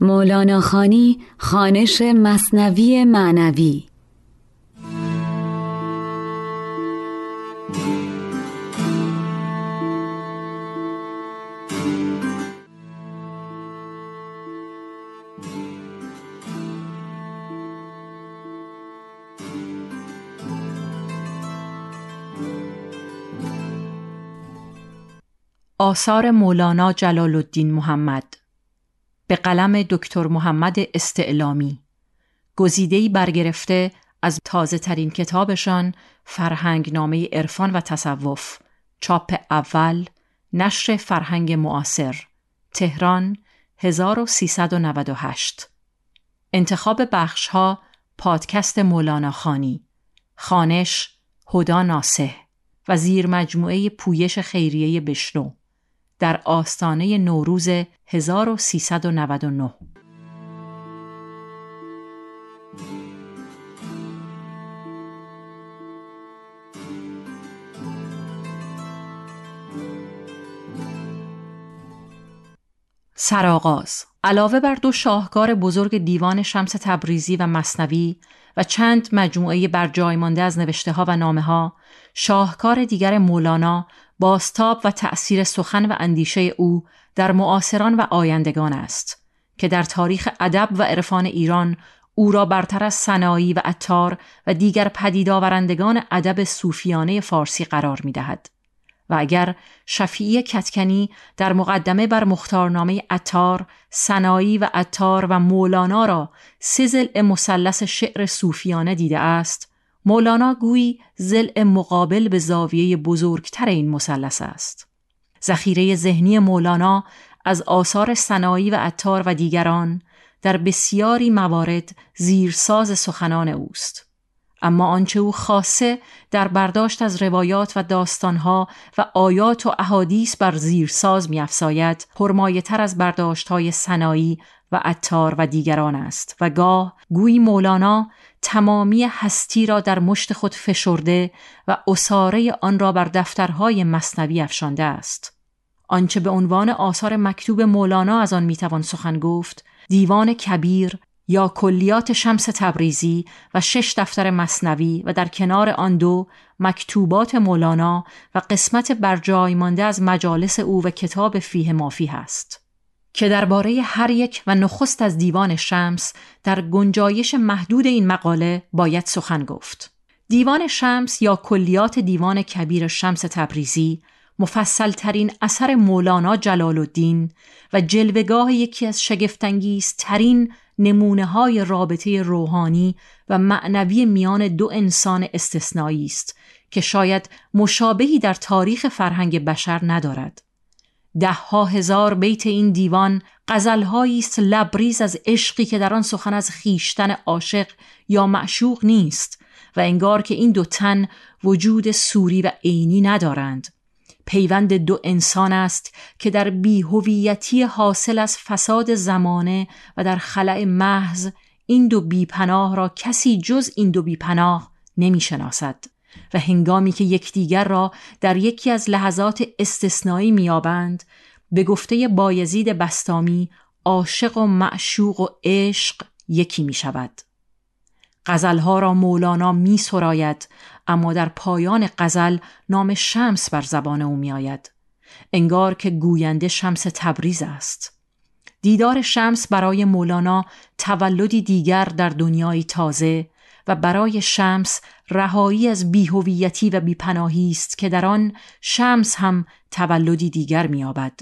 مولانا خانی خانش مصنوی معنوی. آثار مولانا جلال الدین محمد. به قلم دکتر محمد استعلامی. گزیده‌ای برگرفته از تازه ترین کتابشان فرهنگ نامه عرفان و تصوف. چاپ اول نشر فرهنگ معاصر تهران 1398 انتخاب بخش ها پادکست مولانا خانی خانش هدا ناسه و زیر مجموعه پویش خیریه بشنو. در آستانه نوروز 1399 سرآغاز. علاوه بر دو شاهکار بزرگ دیوان شمس تبریزی و مصنوی و چند مجموعه بر جای مانده از نوشته ها و نامه ها شاهکار دیگر مولانا باستاب و تأثیر سخن و اندیشه او در معاصران و آیندگان است که در تاریخ ادب و عرفان ایران او را برتر از سنایی و عطار و دیگر پدیدآورندگان ادب صوفیانه فارسی قرار می دهد. و اگر شفیعی کتکنی در مقدمه بر مختارنامه اتار، سنایی و اتار و مولانا را سه مثلث شعر صوفیانه دیده است، مولانا گویی زل مقابل به زاویه بزرگتر این مثلث است. ذخیره ذهنی مولانا از آثار سنایی و اتار و دیگران در بسیاری موارد زیرساز سخنان اوست. اما آنچه او خاصه در برداشت از روایات و داستانها و آیات و احادیث بر زیرساز میافزاید تر از برداشت های سنایی و عطار و دیگران است و گاه گویی مولانا تمامی هستی را در مشت خود فشرده و اساره آن را بر دفترهای مصنوی افشانده است. آنچه به عنوان آثار مکتوب مولانا از آن می‌توان سخن گفت دیوان کبیر یا کلیات شمس تبریزی و شش دفتر مصنوی و در کنار آن دو مکتوبات مولانا و قسمت برجای مانده از مجالس او و کتاب فیه مافی هست. که درباره هر یک و نخست از دیوان شمس در گنجایش محدود این مقاله باید سخن گفت دیوان شمس یا کلیات دیوان کبیر شمس تبریزی مفصل ترین اثر مولانا جلال الدین و جلوگاه یکی از شگفتانگیز ترین نمونه های رابطه روحانی و معنوی میان دو انسان استثنایی است که شاید مشابهی در تاریخ فرهنگ بشر ندارد. ده ها هزار بیت این دیوان غزلهایی است لبریز از عشقی که در آن سخن از خیشتن عاشق یا معشوق نیست و انگار که این دو تن وجود سوری و عینی ندارند. پیوند دو انسان است که در بیهویتی حاصل از فساد زمانه و در خلع محض این دو بیپناه را کسی جز این دو بیپناه نمی شناسد و هنگامی که یکدیگر را در یکی از لحظات استثنایی میابند به گفته بایزید بستامی عاشق و معشوق و عشق یکی می شود. غزلها را مولانا می سراید اما در پایان غزل نام شمس بر زبان او می آید. انگار که گوینده شمس تبریز است. دیدار شمس برای مولانا تولدی دیگر در دنیای تازه و برای شمس رهایی از بیهویتی و بیپناهی است که در آن شمس هم تولدی دیگر می‌یابد.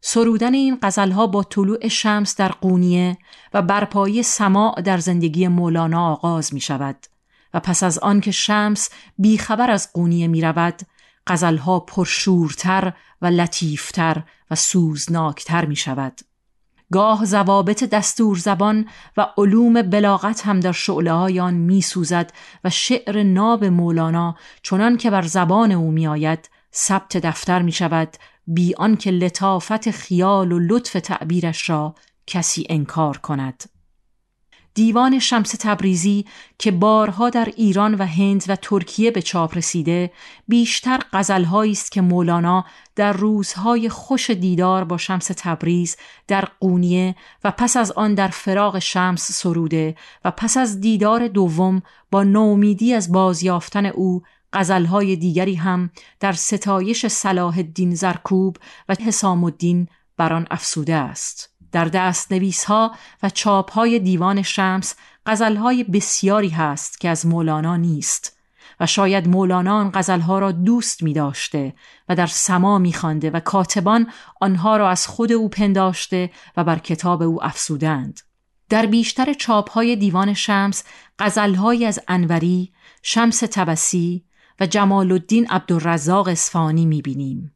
سرودن این غزلها با طلوع شمس در قونیه و برپایی سماع در زندگی مولانا آغاز می شود و پس از آن که شمس بیخبر از قونیه می رود غزلها پرشورتر و لطیفتر و سوزناکتر می شود. گاه زوابط دستور زبان و علوم بلاغت هم در شعله آن می سوزد و شعر ناب مولانا چنان که بر زبان او می آید ثبت دفتر می شود بی آنکه لطافت خیال و لطف تعبیرش را کسی انکار کند. دیوان شمس تبریزی که بارها در ایران و هند و ترکیه به چاپ رسیده بیشتر غزلهایی است که مولانا در روزهای خوش دیدار با شمس تبریز در قونیه و پس از آن در فراغ شمس سروده و پس از دیدار دوم با نومیدی از بازیافتن او غزلهای دیگری هم در ستایش صلاح الدین زرکوب و حسام الدین بران افسوده است. در دست نویس ها و چاپ های دیوان شمس غزل های بسیاری هست که از مولانا نیست و شاید مولانا آن غزل ها را دوست می داشته و در سما می خانده و کاتبان آنها را از خود او پنداشته و بر کتاب او افسودند. در بیشتر چاپ های دیوان شمس غزلهایی از انوری، شمس تبسی و جمال الدین عبدالرزاق اصفهانی می بینیم.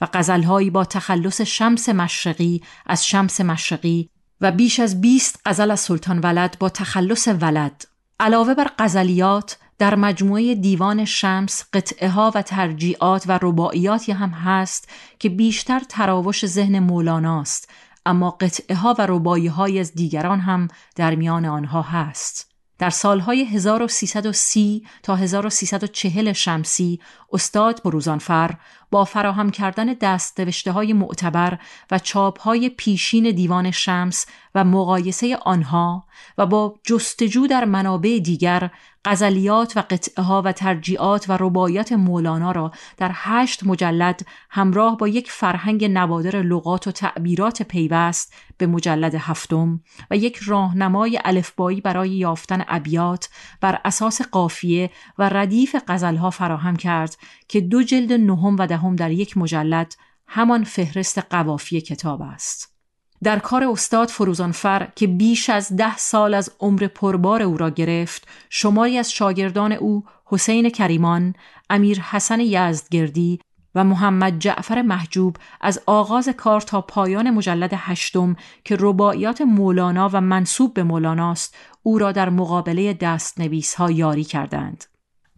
و غزلهایی با تخلص شمس مشرقی از شمس مشرقی و بیش از 20 غزل از سلطان ولد با تخلص ولد. علاوه بر غزلیات در مجموعه دیوان شمس قطعه ها و ترجیعات و رباعیاتی هم هست که بیشتر تراوش ذهن مولاناست اما قطعه ها و ربایی های از دیگران هم در میان آنها هست. در سالهای 1330 تا 1340 شمسی استاد بروزانفر با فراهم کردن دست نوشته های معتبر و چاپ های پیشین دیوان شمس و مقایسه آنها و با جستجو در منابع دیگر غزلیات و قطعه ها و ترجیعات و ربایت مولانا را در هشت مجلد همراه با یک فرهنگ نوادر لغات و تعبیرات پیوست به مجلد هفتم و یک راهنمای الفبایی برای یافتن ابیات بر اساس قافیه و ردیف غزلها فراهم کرد که دو جلد نهم و دهم در یک مجلد همان فهرست قوافی کتاب است. در کار استاد فروزانفر که بیش از ده سال از عمر پربار او را گرفت شماری از شاگردان او حسین کریمان، امیر حسن یزدگردی و محمد جعفر محجوب از آغاز کار تا پایان مجلد هشتم که رباعیات مولانا و منصوب به مولاناست او را در مقابله دست نویس ها یاری کردند.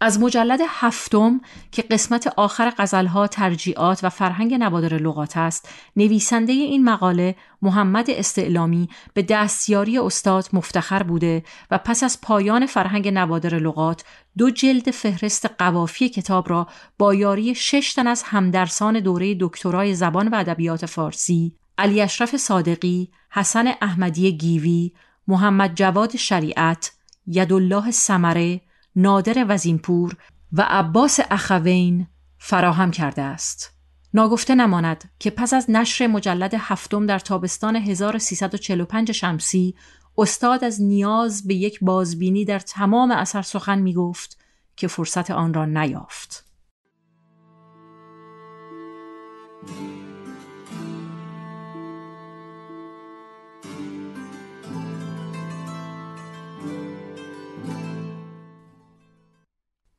از مجلد هفتم که قسمت آخر غزلها ترجیعات و فرهنگ نوادر لغات است نویسنده این مقاله محمد استعلامی به دستیاری استاد مفتخر بوده و پس از پایان فرهنگ نوادر لغات دو جلد فهرست قوافی کتاب را با یاری شش تن از همدرسان دوره دکترای زبان و ادبیات فارسی علی اشرف صادقی، حسن احمدی گیوی، محمد جواد شریعت، یدالله سمره نادر وزینپور و عباس اخوین فراهم کرده است. ناگفته نماند که پس از نشر مجلد هفتم در تابستان 1345 شمسی استاد از نیاز به یک بازبینی در تمام اثر سخن می گفت که فرصت آن را نیافت.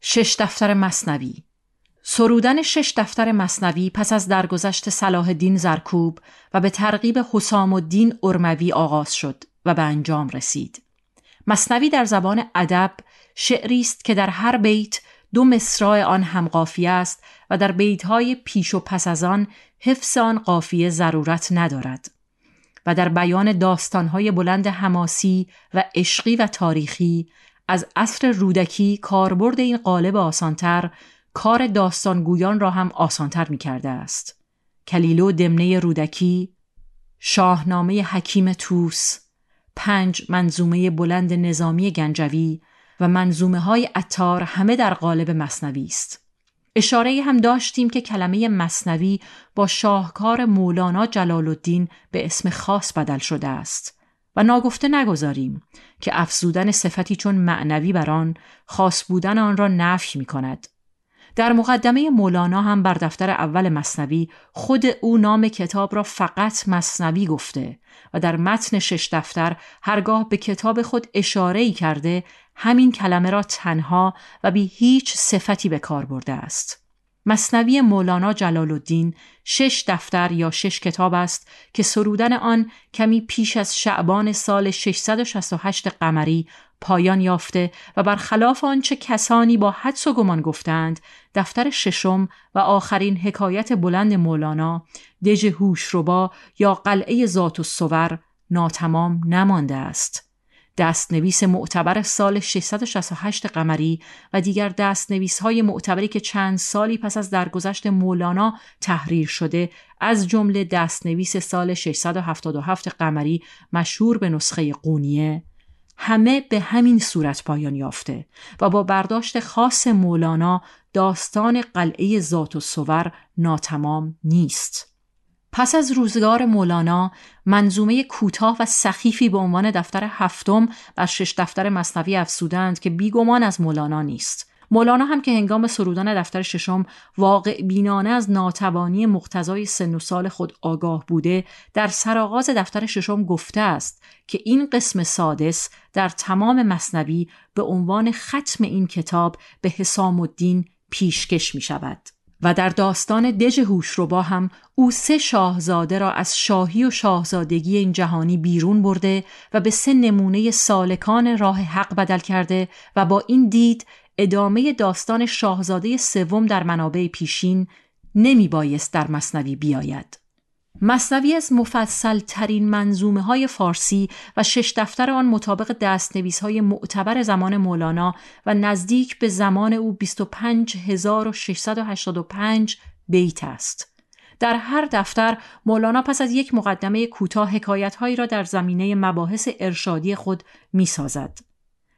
شش دفتر مصنوی سرودن شش دفتر مصنوی پس از درگذشت صلاح الدین زرکوب و به ترغیب حسام الدین ارموی آغاز شد و به انجام رسید. مصنوی در زبان ادب شعری است که در هر بیت دو مصرع آن هم قافیه است و در بیتهای پیش و پس از آن حفظ آن قافیه ضرورت ندارد و در بیان داستانهای بلند حماسی و عشقی و تاریخی از عصر رودکی کاربرد این قالب آسانتر کار داستانگویان را هم آسانتر می کرده است. کلیلو دمنه رودکی، شاهنامه حکیم توس، پنج منظومه بلند نظامی گنجوی و منظومه های اتار همه در قالب مصنوی است. اشاره هم داشتیم که کلمه مصنوی با شاهکار مولانا جلال الدین به اسم خاص بدل شده است. و ناگفته نگذاریم که افزودن صفتی چون معنوی بر آن خاص بودن آن را نفی می کند. در مقدمه مولانا هم بر دفتر اول مصنوی خود او نام کتاب را فقط مصنوی گفته و در متن شش دفتر هرگاه به کتاب خود اشاره ای کرده همین کلمه را تنها و بی هیچ صفتی به کار برده است. مصنوی مولانا جلال الدین شش دفتر یا شش کتاب است که سرودن آن کمی پیش از شعبان سال 668 قمری پایان یافته و برخلاف آنچه کسانی با حدس و گمان گفتند دفتر ششم و آخرین حکایت بلند مولانا دژ هوشربا یا قلعه ذات و سور ناتمام نمانده است. دستنویس معتبر سال 668 قمری و دیگر دستنویس های معتبری که چند سالی پس از درگذشت مولانا تحریر شده از جمله دستنویس سال 677 قمری مشهور به نسخه قونیه همه به همین صورت پایان یافته و با برداشت خاص مولانا داستان قلعه ذات و سور ناتمام نیست. پس از روزگار مولانا منظومه کوتاه و سخیفی به عنوان دفتر هفتم بر شش دفتر مصنوی افسودند که بیگمان از مولانا نیست. مولانا هم که هنگام سرودن دفتر ششم واقع بینانه از ناتوانی مقتضای سن و سال خود آگاه بوده در سرآغاز دفتر ششم گفته است که این قسم سادس در تمام مصنوی به عنوان ختم این کتاب به حسام الدین پیشکش می شود. و در داستان دژ هوشربا هم او سه شاهزاده را از شاهی و شاهزادگی این جهانی بیرون برده و به سه نمونه سالکان راه حق بدل کرده و با این دید ادامه داستان شاهزاده سوم در منابع پیشین نمی بایست در مصنوی بیاید. مصنوی از مفصل ترین منظومه های فارسی و شش دفتر آن مطابق دستنویس های معتبر زمان مولانا و نزدیک به زمان او 25685 بیت است. در هر دفتر مولانا پس از یک مقدمه کوتاه حکایت هایی را در زمینه مباحث ارشادی خود می سازد.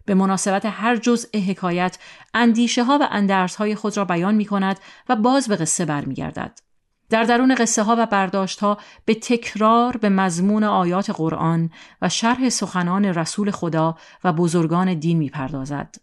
به مناسبت هر جزء حکایت اندیشه ها و اندرس های خود را بیان می کند و باز به قصه برمیگردد. در درون قصه ها و برداشت ها به تکرار به مضمون آیات قرآن و شرح سخنان رسول خدا و بزرگان دین می پردازد.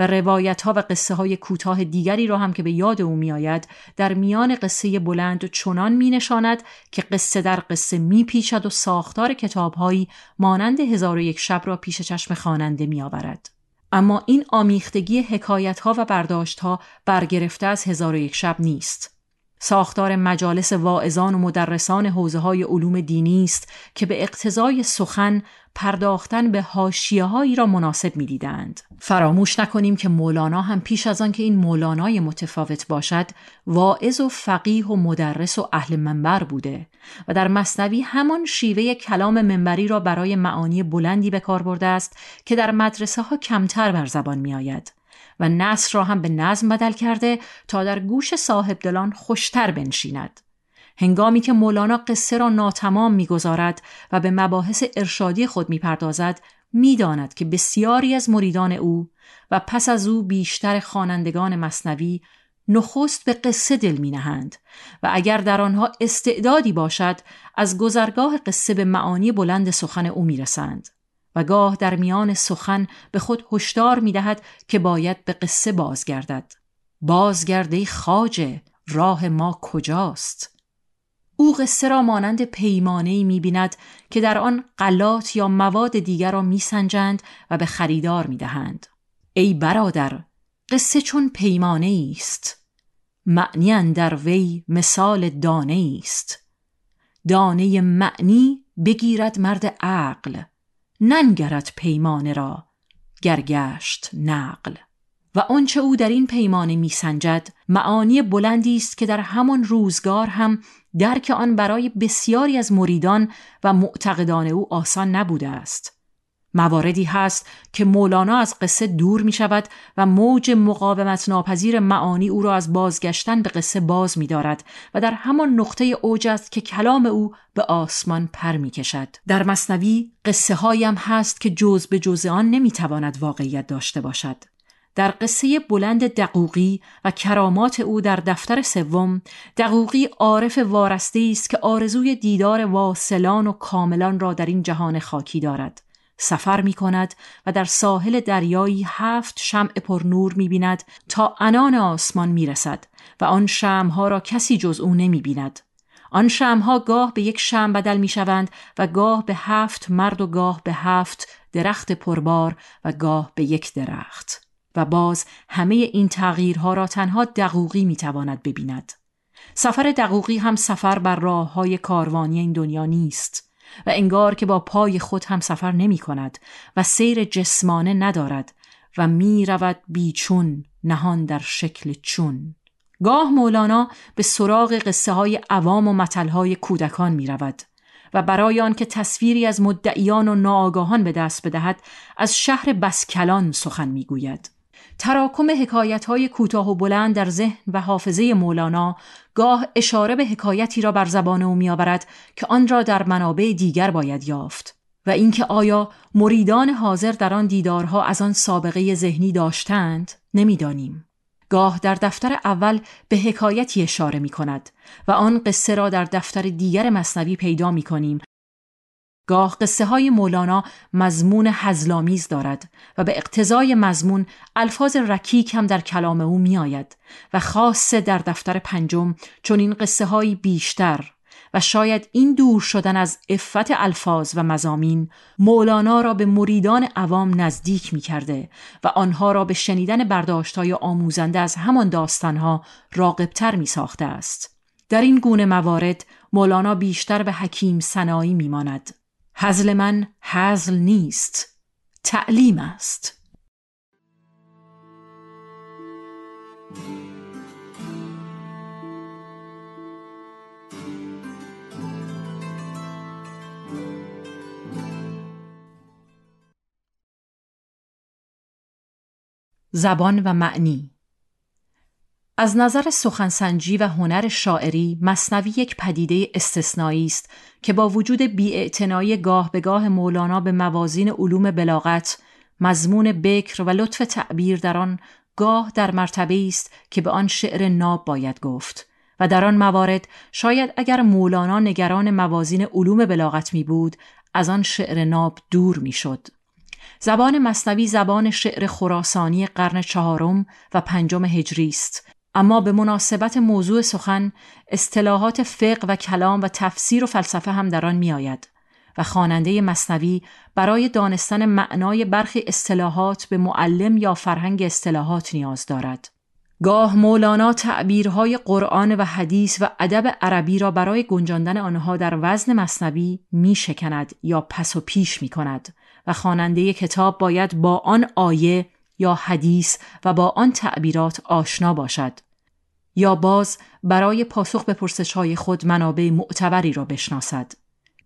و روایت ها و قصه های کوتاه دیگری را هم که به یاد او می آید در میان قصه بلند چنان می نشاند که قصه در قصه می پیچد و ساختار کتابهایی مانند هزار و یک شب را پیش چشم خواننده می آورد. اما این آمیختگی حکایت ها و برداشت ها برگرفته از هزار و یک شب نیست. ساختار مجالس واعظان و مدرسان حوزه های علوم دینی است که به اقتضای سخن پرداختن به حاشیه هایی را مناسب می‌دیدند. فراموش نکنیم که مولانا هم پیش از آن که این مولانای متفاوت باشد واعظ و فقیه و مدرس و اهل منبر بوده و در مصنوی همان شیوه کلام منبری را برای معانی بلندی به کار برده است که در مدرسه ها کمتر بر زبان می آید. و نصر را هم به نظم بدل کرده تا در گوش صاحب دلان خوشتر بنشیند. هنگامی که مولانا قصه را ناتمام می‌گذارد و به مباحث ارشادی خود می‌پردازد می‌داند که بسیاری از مریدان او و پس از او بیشتر خوانندگان مصنوی نخست به قصه دل می نهند و اگر در آنها استعدادی باشد از گذرگاه قصه به معانی بلند سخن او می رسند. و گاه در میان سخن به خود هشدار می دهد که باید به قصه بازگردد. بازگرده خاجه راه ما کجاست؟ او قصه را مانند پیمانه می بیند که در آن غلات یا مواد دیگر را می سنجند و به خریدار می دهند. ای برادر قصه چون پیمانه است معنی در وی مثال دانه است دانه معنی بگیرد مرد عقل ننگرد پیمانه را گرگشت نقل. و آنچه او در این پیمانه میسنجد معانی بلندی است که در همان روزگار هم درک آن برای بسیاری از مریدان و معتقدان او آسان نبوده است. مواردی هست که مولانا از قصه دور می شود و موج مقاومت ناپذیر معانی او را از بازگشتن به قصه باز می دارد و در همان نقطه اوج است که کلام او به آسمان پر می کشد. در مصنوی قصه هایم هست که جز به جز آن نمی تواند واقعیت داشته باشد. در قصه بلند دقوقی و کرامات او در دفتر سوم دقوقی عارف وارسته است که آرزوی دیدار واصلان و کاملان را در این جهان خاکی دارد سفر می کند و در ساحل دریایی هفت شمع پر نور می بیند تا انان آسمان می رسد و آن شمها را کسی جز او نمی بیند. آن شمها گاه به یک شم بدل می شوند و گاه به هفت مرد و گاه به هفت درخت پربار و گاه به یک درخت. و باز همه این تغییرها را تنها دقوقی می‌تواند ببیند. سفر دقوقی هم سفر بر راه های کاروانی این دنیا نیست و انگار که با پای خود هم سفر نمی کند و سیر جسمانه ندارد و می رود بیچون نهان در شکل چون. گاه مولانا به سراغ قصه های عوام و متل های کودکان می رود و برای آن که تصویری از مدعیان و ناآگاهان به دست بدهد از شهر بسکلان سخن می گوید. تراکم حکایت های کوتاه و بلند در ذهن و حافظه مولانا گاه اشاره به حکایتی را بر زبان او میآورد که آن را در منابع دیگر باید یافت و اینکه آیا مریدان حاضر در آن دیدارها از آن سابقه ذهنی داشتند نمی‌دانیم. گاه در دفتر اول به حکایتی اشاره می کند و آن قصه را در دفتر دیگر مصنوی پیدا می کنیم گاه قصه های مولانا مضمون حزلامیز دارد و به اقتضای مضمون الفاظ رکیک هم در کلام او می آید و خاصه در دفتر پنجم چون این قصه های بیشتر و شاید این دور شدن از افت الفاظ و مزامین مولانا را به مریدان عوام نزدیک می کرده و آنها را به شنیدن برداشتهای آموزنده از همان داستانها راقبتر می ساخته است. در این گونه موارد مولانا بیشتر به حکیم سنایی می ماند. حزل من حزل نیست تعلیم است. زبان و معنی از نظر سخنسنجی و هنر شاعری مصنوی یک پدیده استثنایی است که با وجود بیاعتنایی گاه به گاه مولانا به موازین علوم بلاغت مضمون بکر و لطف تعبیر در آن گاه در مرتبه است که به آن شعر ناب باید گفت و در آن موارد شاید اگر مولانا نگران موازین علوم بلاغت می بود از آن شعر ناب دور می شد. زبان مصنوی زبان شعر خراسانی قرن چهارم و پنجم هجری است اما به مناسبت موضوع سخن اصطلاحات فقه و کلام و تفسیر و فلسفه هم در آن میآید و خواننده مصنوی برای دانستن معنای برخی اصطلاحات به معلم یا فرهنگ اصطلاحات نیاز دارد. گاه مولانا تعبیرهای قرآن و حدیث و ادب عربی را برای گنجاندن آنها در وزن مصنوی می شکند یا پس و پیش می کند و خواننده کتاب باید با آن آیه یا حدیث و با آن تعبیرات آشنا باشد. یا باز برای پاسخ به پرسش های خود منابع معتبری را بشناسد.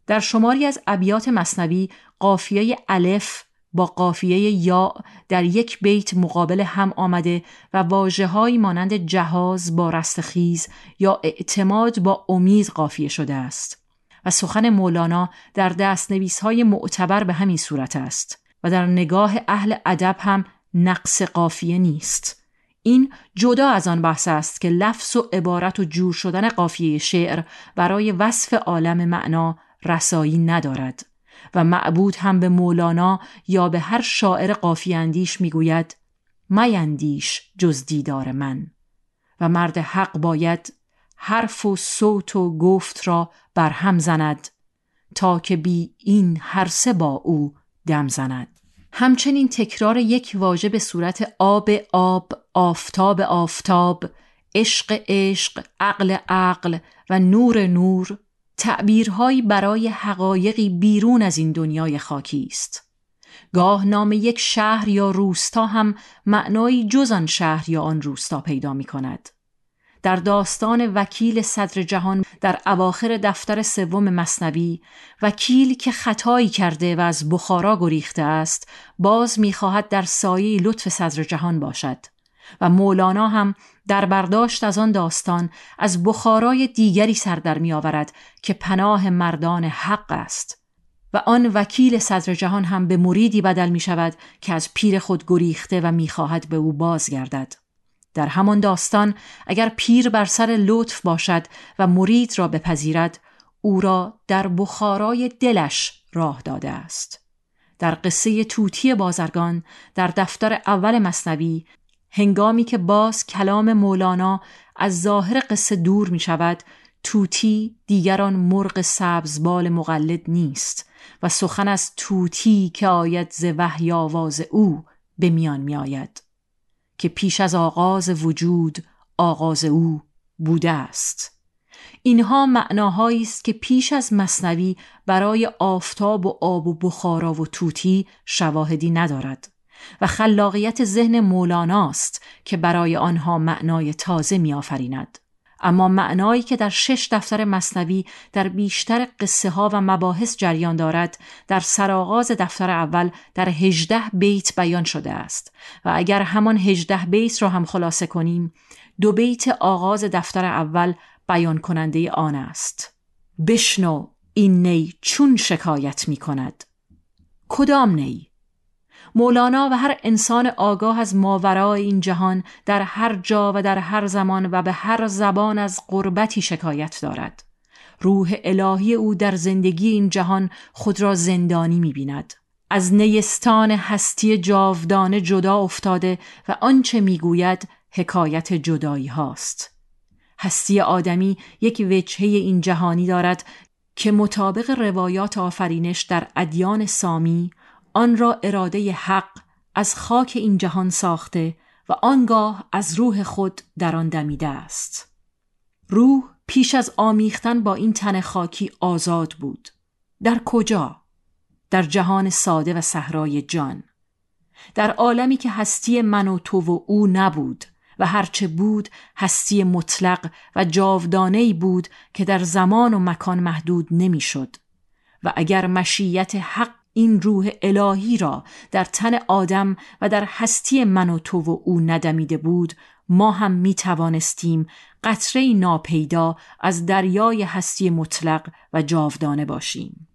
در شماری از ابیات مصنوی قافیه الف با قافیه یا در یک بیت مقابل هم آمده و واجه مانند جهاز با رستخیز یا اعتماد با امید قافیه شده است. و سخن مولانا در دست های معتبر به همین صورت است و در نگاه اهل ادب هم نقص قافیه نیست. این جدا از آن بحث است که لفظ و عبارت و جور شدن قافیه شعر برای وصف عالم معنا رسایی ندارد و معبود هم به مولانا یا به هر شاعر قافی اندیش می‌گوید میندیش جز دیدار من. و مرد حق باید حرف و صوت و گفت را بر هم زند تا که بی این هر سه با او دم زند. همچنین تکرار یک واژه به صورت آب آب، آفتاب آفتاب، عشق عشق، عقل عقل و نور نور تعبیرهایی برای حقایقی بیرون از این دنیای خاکی است. گاه نام یک شهر یا روستا هم معنایی جز آن شهر یا آن روستا پیدا می کند. در داستان وکیل صدر جهان در اواخر دفتر سوم مصنوی وکیل که خطایی کرده و از بخارا گریخته است باز می‌خواهد در سایه لطف صدر جهان باشد و مولانا هم در برداشت از آن داستان از بخارای دیگری سر در می آورد که پناه مردان حق است و آن وکیل صدر جهان هم به مریدی بدل می شود که از پیر خود گریخته و می‌خواهد به او بازگردد. در همان داستان اگر پیر بر سر لطف باشد و مرید را بپذیرد او را در بخارای دلش راه داده است در قصه توتی بازرگان در دفتر اول مصنوی هنگامی که باز کلام مولانا از ظاهر قصه دور می شود توتی دیگران مرغ سبزبال مقلد نیست و سخن از توتی که آید ز وحی آواز او به میان می آید. که پیش از آغاز وجود آغاز او بوده است. اینها معناهایی است که پیش از مصنوی برای آفتاب و آب و بخارا و توتی شواهدی ندارد و خلاقیت ذهن مولاناست که برای آنها معنای تازه میآفریند. اما معنایی که در شش دفتر مصنوی در بیشتر قصه ها و مباحث جریان دارد در سرآغاز دفتر اول در هجده بیت بیان شده است و اگر همان هجده بیت را هم خلاصه کنیم دو بیت آغاز دفتر اول بیان کننده آن است. بشنو این نی چون شکایت می کند کدام نی؟ مولانا و هر انسان آگاه از ماورای این جهان در هر جا و در هر زمان و به هر زبان از قربتی شکایت دارد روح الهی او در زندگی این جهان خود را زندانی می بیند. از نیستان هستی جاودانه جدا افتاده و آنچه می‌گوید حکایت جدایی هاست. هستی آدمی یک وجهه این جهانی دارد که مطابق روایات آفرینش در ادیان سامی آن را اراده حق از خاک این جهان ساخته و آنگاه از روح خود در آن دمیده است. روح پیش از آمیختن با این تن خاکی آزاد بود. در کجا؟ در جهان ساده و صحرای جان. در عالمی که هستی من و تو و او نبود و هرچه بود هستی مطلق و جاودانه بود که در زمان و مکان محدود نمی‌شد. و اگر مشیت حق این روح الهی را در تن آدم و در هستی من و تو و او ندمیده بود ما هم می توانستیم قطره ناپیدا از دریای هستی مطلق و جاودانه باشیم.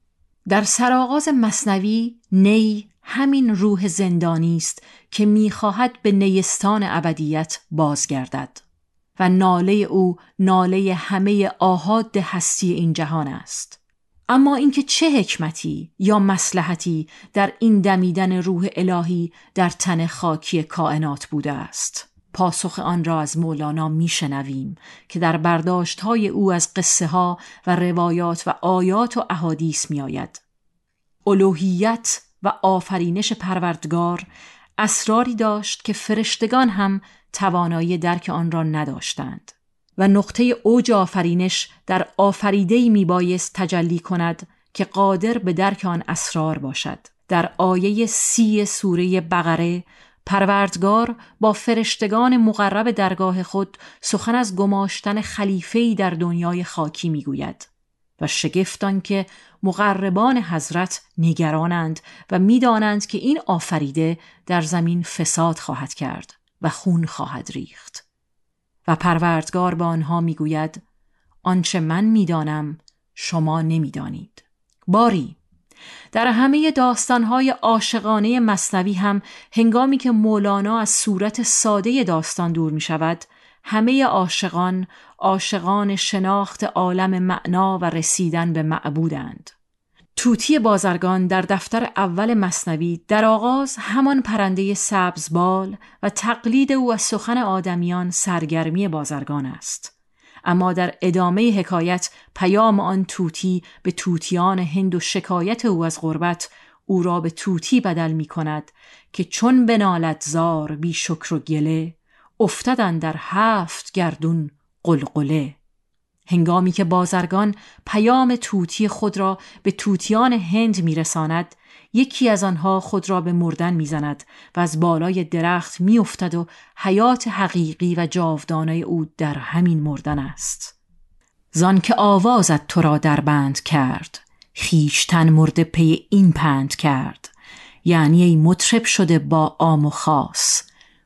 در سرآغاز مصنوی نی همین روح زندانی است که می‌خواهد به نیستان ابدیت بازگردد و ناله او ناله همه آهاد هستی این جهان است. اما اینکه چه حکمتی یا مسلحتی در این دمیدن روح الهی در تن خاکی کائنات بوده است. پاسخ آن را از مولانا میشنویم که در برداشت های او از قصه ها و روایات و آیات و احادیث میآید. الوهیت و آفرینش پروردگار اسراری داشت که فرشتگان هم توانایی درک آن را نداشتند. و نقطه اوج آفرینش در آفریدهی می بایست تجلی کند که قادر به درک آن اسرار باشد. در آیه سی سوره بقره پروردگار با فرشتگان مقرب درگاه خود سخن از گماشتن خلیفه‌ای در دنیای خاکی می‌گوید و شگفتان که مقربان حضرت نگرانند و می‌دانند که این آفریده در زمین فساد خواهد کرد و خون خواهد ریخت. و پروردگار به آنها می‌گوید آنچه من می‌دانم شما نمی‌دانید. باری. در همه داستانهای عاشقانه مصنوی هم هنگامی که مولانا از صورت ساده داستان دور می شود همه عاشقان عاشقان شناخت عالم معنا و رسیدن به معبودند. توتی بازرگان در دفتر اول مصنوی در آغاز همان پرنده سبزبال و تقلید او از سخن آدمیان سرگرمی بازرگان است. اما در ادامه حکایت پیام آن توتی به توتیان هند و شکایت او از غربت او را به توتی بدل می کند که چون بنالت زار بی شکر و گله افتدن در هفت گردون قلقله هنگامی که بازرگان پیام توتی خود را به توتیان هند میرساند یکی از آنها خود را به مردن می‌زند و از بالای درخت میافتد و حیات حقیقی و جاودانه او در همین مردن است. زان که آوازت تو را در بند کرد خیشتن مرده پی این پند کرد. یعنی ای مطرب شده با عام و خاص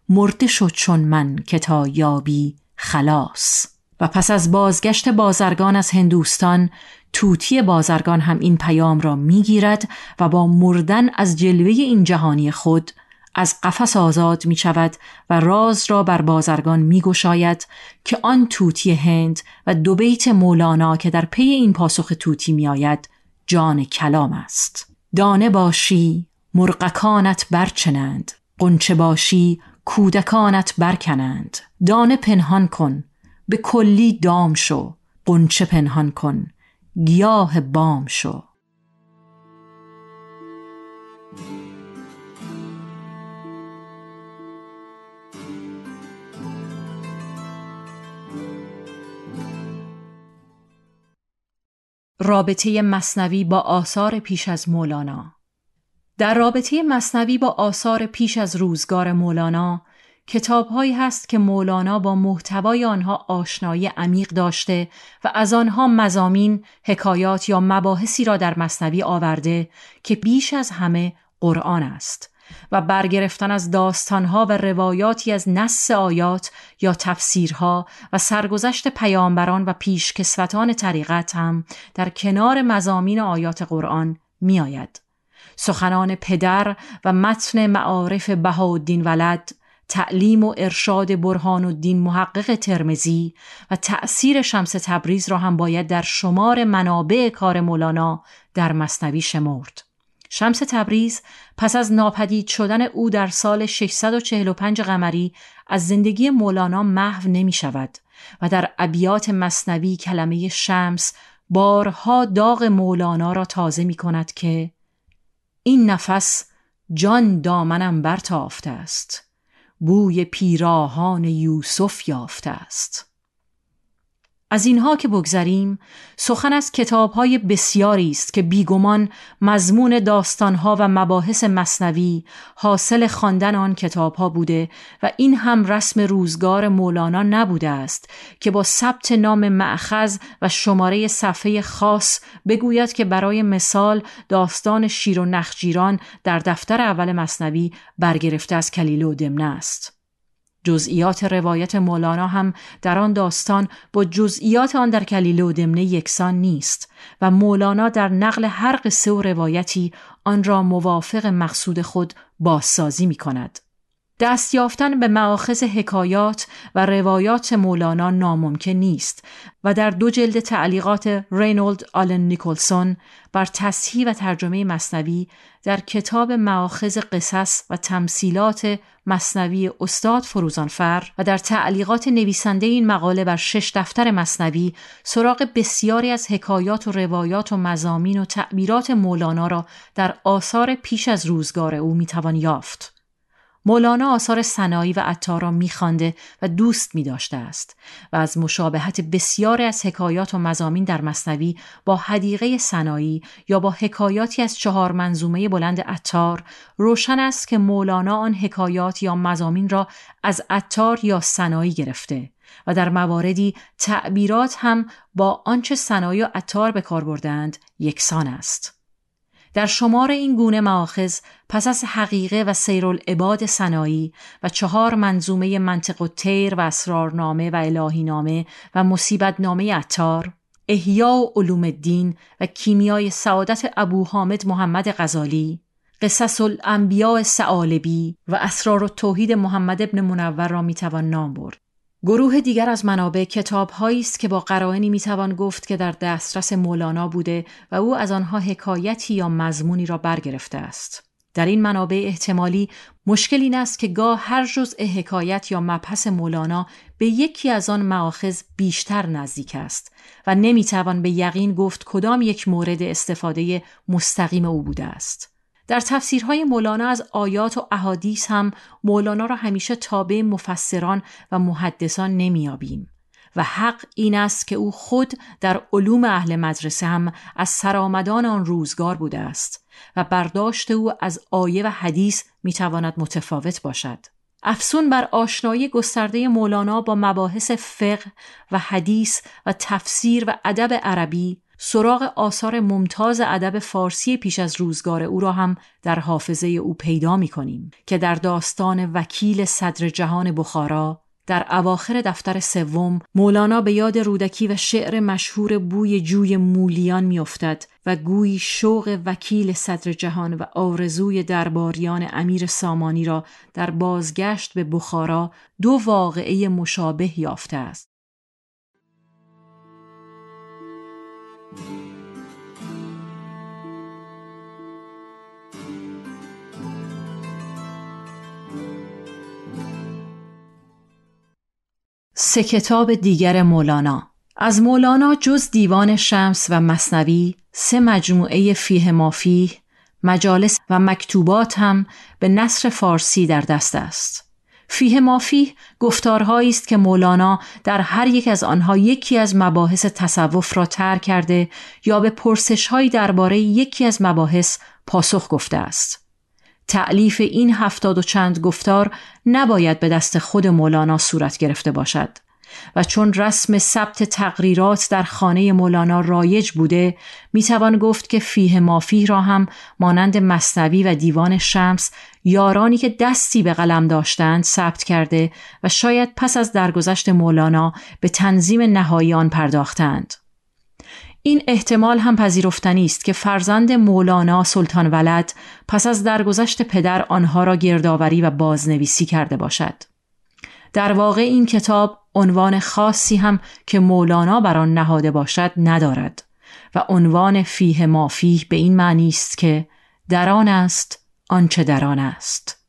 مرده شد چون من که تا یابی خلاص. و پس از بازگشت بازرگان از هندوستان توتی بازرگان هم این پیام را می‌گیرد و با مردن از جلوه این جهانی خود از قفس آزاد می شود و راز را بر بازرگان می گشاید که آن توتی هند و دو بیت مولانا که در پی این پاسخ توتی می آید جان کلام است. دانه باشی مرقکانت برچنند قنچه باشی کودکانت برکنند. دانه پنهان کن به کلی دام شو قنچه پنهان کن گیاه بام شو. رابطه مصنوی با آثار پیش از مولانا. در رابطه مصنوی با آثار پیش از روزگار مولانا کتابهایی هست که مولانا با محتوای آنها آشنایی عمیق داشته و از آنها مزامین، حکایات یا مباحثی را در مصنوی آورده که بیش از همه قرآن است و برگرفتن از داستانها و روایاتی از نص آیات یا تفسیرها و سرگذشت پیامبران و پیشکسوتان طریقت هم در کنار مزامین آیات قرآن می آید. سخنان پدر و متن معارف بهاءالدین ولد تعلیم و ارشاد برهان الدین محقق ترمزی و تأثیر شمس تبریز را هم باید در شمار منابع کار مولانا در مصنوی شمرد. شمس تبریز پس از ناپدید شدن او در سال 645 قمری از زندگی مولانا محو نمی شود و در ابیات مصنوی کلمه شمس بارها داغ مولانا را تازه می کند که این نفس جان دامنم برتافته است بوی پیراهان یوسف یافته است. از اینها که بگذریم سخن از کتابهای بسیاری است که بیگمان مضمون داستانها و مباحث مصنوی حاصل خواندن آن کتابها بوده و این هم رسم روزگار مولانا نبوده است که با ثبت نام معخذ و شماره صفحه خاص بگوید که برای مثال داستان شیر و نخجیران در دفتر اول مصنوی برگرفته از کلیله و دمنه است. جزئیات روایت مولانا هم در آن داستان با جزئیات آن در کلیله و دمنه یکسان نیست و مولانا در نقل هر قصه و روایتی آن را موافق مقصود خود بازسازی می کند. دست یافتن به معاخذ حکایات و روایات مولانا ناممکن نیست و در دو جلد تعلیقات رینولد آلن نیکلسون بر تصحیح و ترجمه مصنوی در کتاب معاخذ قصص و تمثیلات مصنوی استاد فروزانفر و در تعلیقات نویسنده این مقاله بر شش دفتر مصنوی سراغ بسیاری از حکایات و روایات و مزامین و تعبیرات مولانا را در آثار پیش از روزگار او می‌توان یافت. مولانا آثار سنایی و عطار را میخوانده و دوست می داشته است و از مشابهت بسیاری از حکایات و مزامین در مصنوی با حدیقه سنایی یا با حکایاتی از چهار منظومه بلند عطار روشن است که مولانا آن حکایات یا مزامین را از عطار یا سنایی گرفته و در مواردی تعبیرات هم با آنچه سنایی و عطار به کار بردند یکسان است. در شمار این گونه معاخذ پس از حقیقه و سیرالعباد سنایی و چهار منظومه منطق و تیر و اسرارنامه و الهینامه و مصیبت نامه عطار احیا و علوم الدین و کیمیای سعادت ابو حامد محمد غزالی قصص الانبیاء سعالبی و اسرار و توحید محمد ابن منور را می‌توان نام برد. گروه دیگر از منابع کتاب است که با قرائنی می‌توان گفت که در دسترس مولانا بوده و او از آنها حکایتی یا مضمونی را برگرفته است. در این منابع احتمالی مشکل این است که گاه هر جزء حکایت یا مبحث مولانا به یکی از آن معاخذ بیشتر نزدیک است و نمی‌توان به یقین گفت کدام یک مورد استفاده مستقیم او بوده است. در تفسیرهای مولانا از آیات و احادیث هم مولانا را همیشه تابع مفسران و محدثان نمیابیم و حق این است که او خود در علوم اهل مدرسه هم از سرآمدان آن روزگار بوده است و برداشت او از آیه و حدیث می‌تواند متفاوت باشد. افسون بر آشنایی گسترده مولانا با مباحث فقه و حدیث و تفسیر و ادب عربی سراغ آثار ممتاز ادب فارسی پیش از روزگار او را هم در حافظه او پیدا می کنیم که در داستان وکیل صدر جهان بخارا در اواخر دفتر سوم مولانا به یاد رودکی و شعر مشهور بوی جوی مولیان میافتد و گویی شوق وکیل صدر جهان و آرزوی درباریان امیر سامانی را در بازگشت به بخارا دو واقعه مشابه یافته است. سه کتاب دیگر مولانا. از مولانا جز دیوان شمس و مصنوی سه مجموعه فیه مافیه مجالس و مکتوبات هم به نصر فارسی در دست است. فیه مافی گفتارهایی است که مولانا در هر یک از آنها یکی از مباحث تصوف را تر کرده یا به پرسشهایی درباره یکی از مباحث پاسخ گفته است. تعلیف این هفتاد و چند گفتار نباید به دست خود مولانا صورت گرفته باشد. و چون رسم ثبت تقریرات در خانه مولانا رایج بوده می‌توان گفت که فیه مافی را هم مانند مصنوی و دیوان شمس یارانی که دستی به قلم داشتند ثبت کرده و شاید پس از درگذشت مولانا به تنظیم نهایی آن پرداختند. این احتمال هم پذیرفتنی است که فرزند مولانا سلطان ولد پس از درگذشت پدر آنها را گردآوری و بازنویسی کرده باشد. در واقع این کتاب عنوان خاصی هم که مولانا بر آن نهاده باشد ندارد و عنوان فیه مافیه به این معنی است که در آن است آنچه در آن است.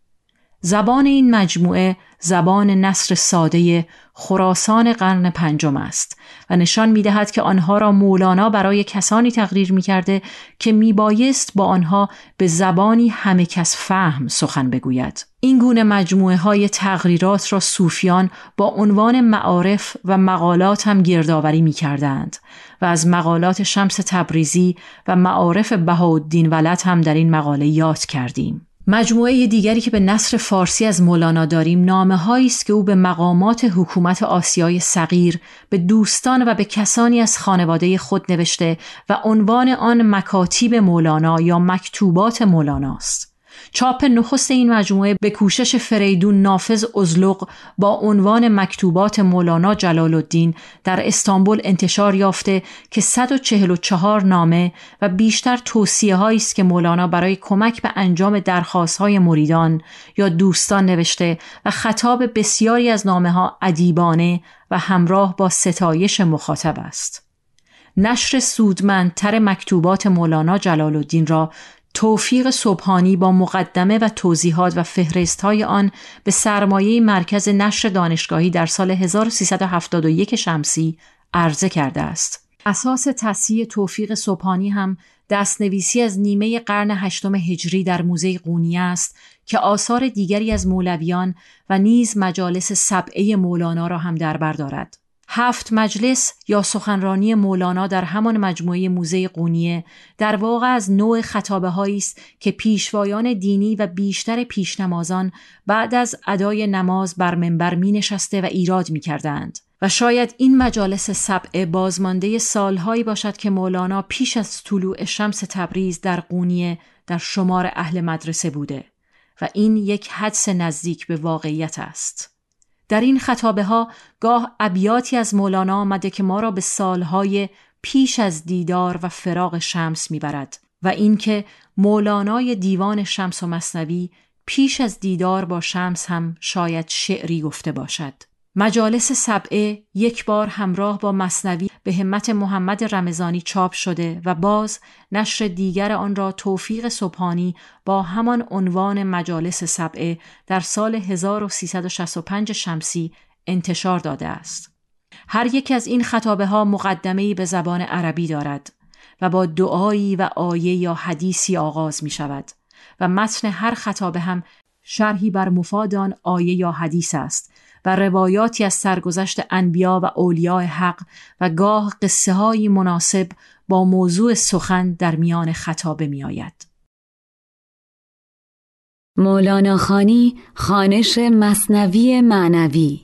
زبان این مجموعه زبان نصر ساده خراسان قرن پنجم است و نشان می دهد که آنها را مولانا برای کسانی تقریر می کرده که می بایست با آنها به زبانی همه کس فهم سخن بگوید. این گونه مجموعه های تقریرات را صوفیان با عنوان معارف و مقالات هم گردآوری می کردند و از مقالات شمس تبریزی و معارف بهاءالدین ولد هم در این مقاله یاد کردیم. مجموعه دیگری که به نصر فارسی از مولانا داریم نامه است که او به مقامات حکومت آسیای صغیر به دوستان و به کسانی از خانواده خود نوشته و عنوان آن مکاتیب مولانا یا مکتوبات مولاناست. چاپ نخست این مجموعه به کوشش فریدون نافذ ازلق با عنوان مکتوبات مولانا جلال الدین در استانبول انتشار یافته که 144 نامه و بیشتر توصیه است که مولانا برای کمک به انجام درخواست های مریدان یا دوستان نوشته و خطاب بسیاری از نامه ها ادیبانه و همراه با ستایش مخاطب است. نشر سودمندتر مکتوبات مولانا جلال الدین را توفیق صبحانی با مقدمه و توضیحات و فهرست های آن به سرمایه مرکز نشر دانشگاهی در سال 1371 شمسی عرضه کرده است. اساس تصحیح توفیق صبحانی هم دستنویسی از نیمه قرن هشتم هجری در موزه قونیه است که آثار دیگری از مولویان و نیز مجالس سبعه مولانا را هم در بر دارد. هفت مجلس یا سخنرانی مولانا در همان مجموعه موزه قونیه در واقع از نوع خطابه است که پیشوایان دینی و بیشتر پیشنمازان بعد از ادای نماز بر منبر می نشسته و ایراد می کردند. و شاید این مجالس سبعه بازمانده سالهایی باشد که مولانا پیش از طلوع شمس تبریز در قونیه در شمار اهل مدرسه بوده و این یک حدس نزدیک به واقعیت است. در این خطابه ها گاه ابیاتی از مولانا آمده که ما را به سالهای پیش از دیدار و فراغ شمس می‌برد و اینکه مولانای دیوان شمس و مصنوی پیش از دیدار با شمس هم شاید شعری گفته باشد. مجالس سبعه یک بار همراه با مصنوی به همت محمد رمضانی چاپ شده و باز نشر دیگر آن را توفیق صبحانی با همان عنوان مجالس سبعه در سال 1365 شمسی انتشار داده است. هر یک از این خطابه ها مقدمه‌ای به زبان عربی دارد و با دعایی و آیه یا حدیثی آغاز می شود و متن هر خطابه هم شرحی بر مفادان آیه یا حدیث است و روایاتی از سرگذشت انبیا و اولیاء حق و گاه قصه های مناسب با موضوع سخن در میان خطابه می آید. مولانا خانی خانش مصنوی معنوی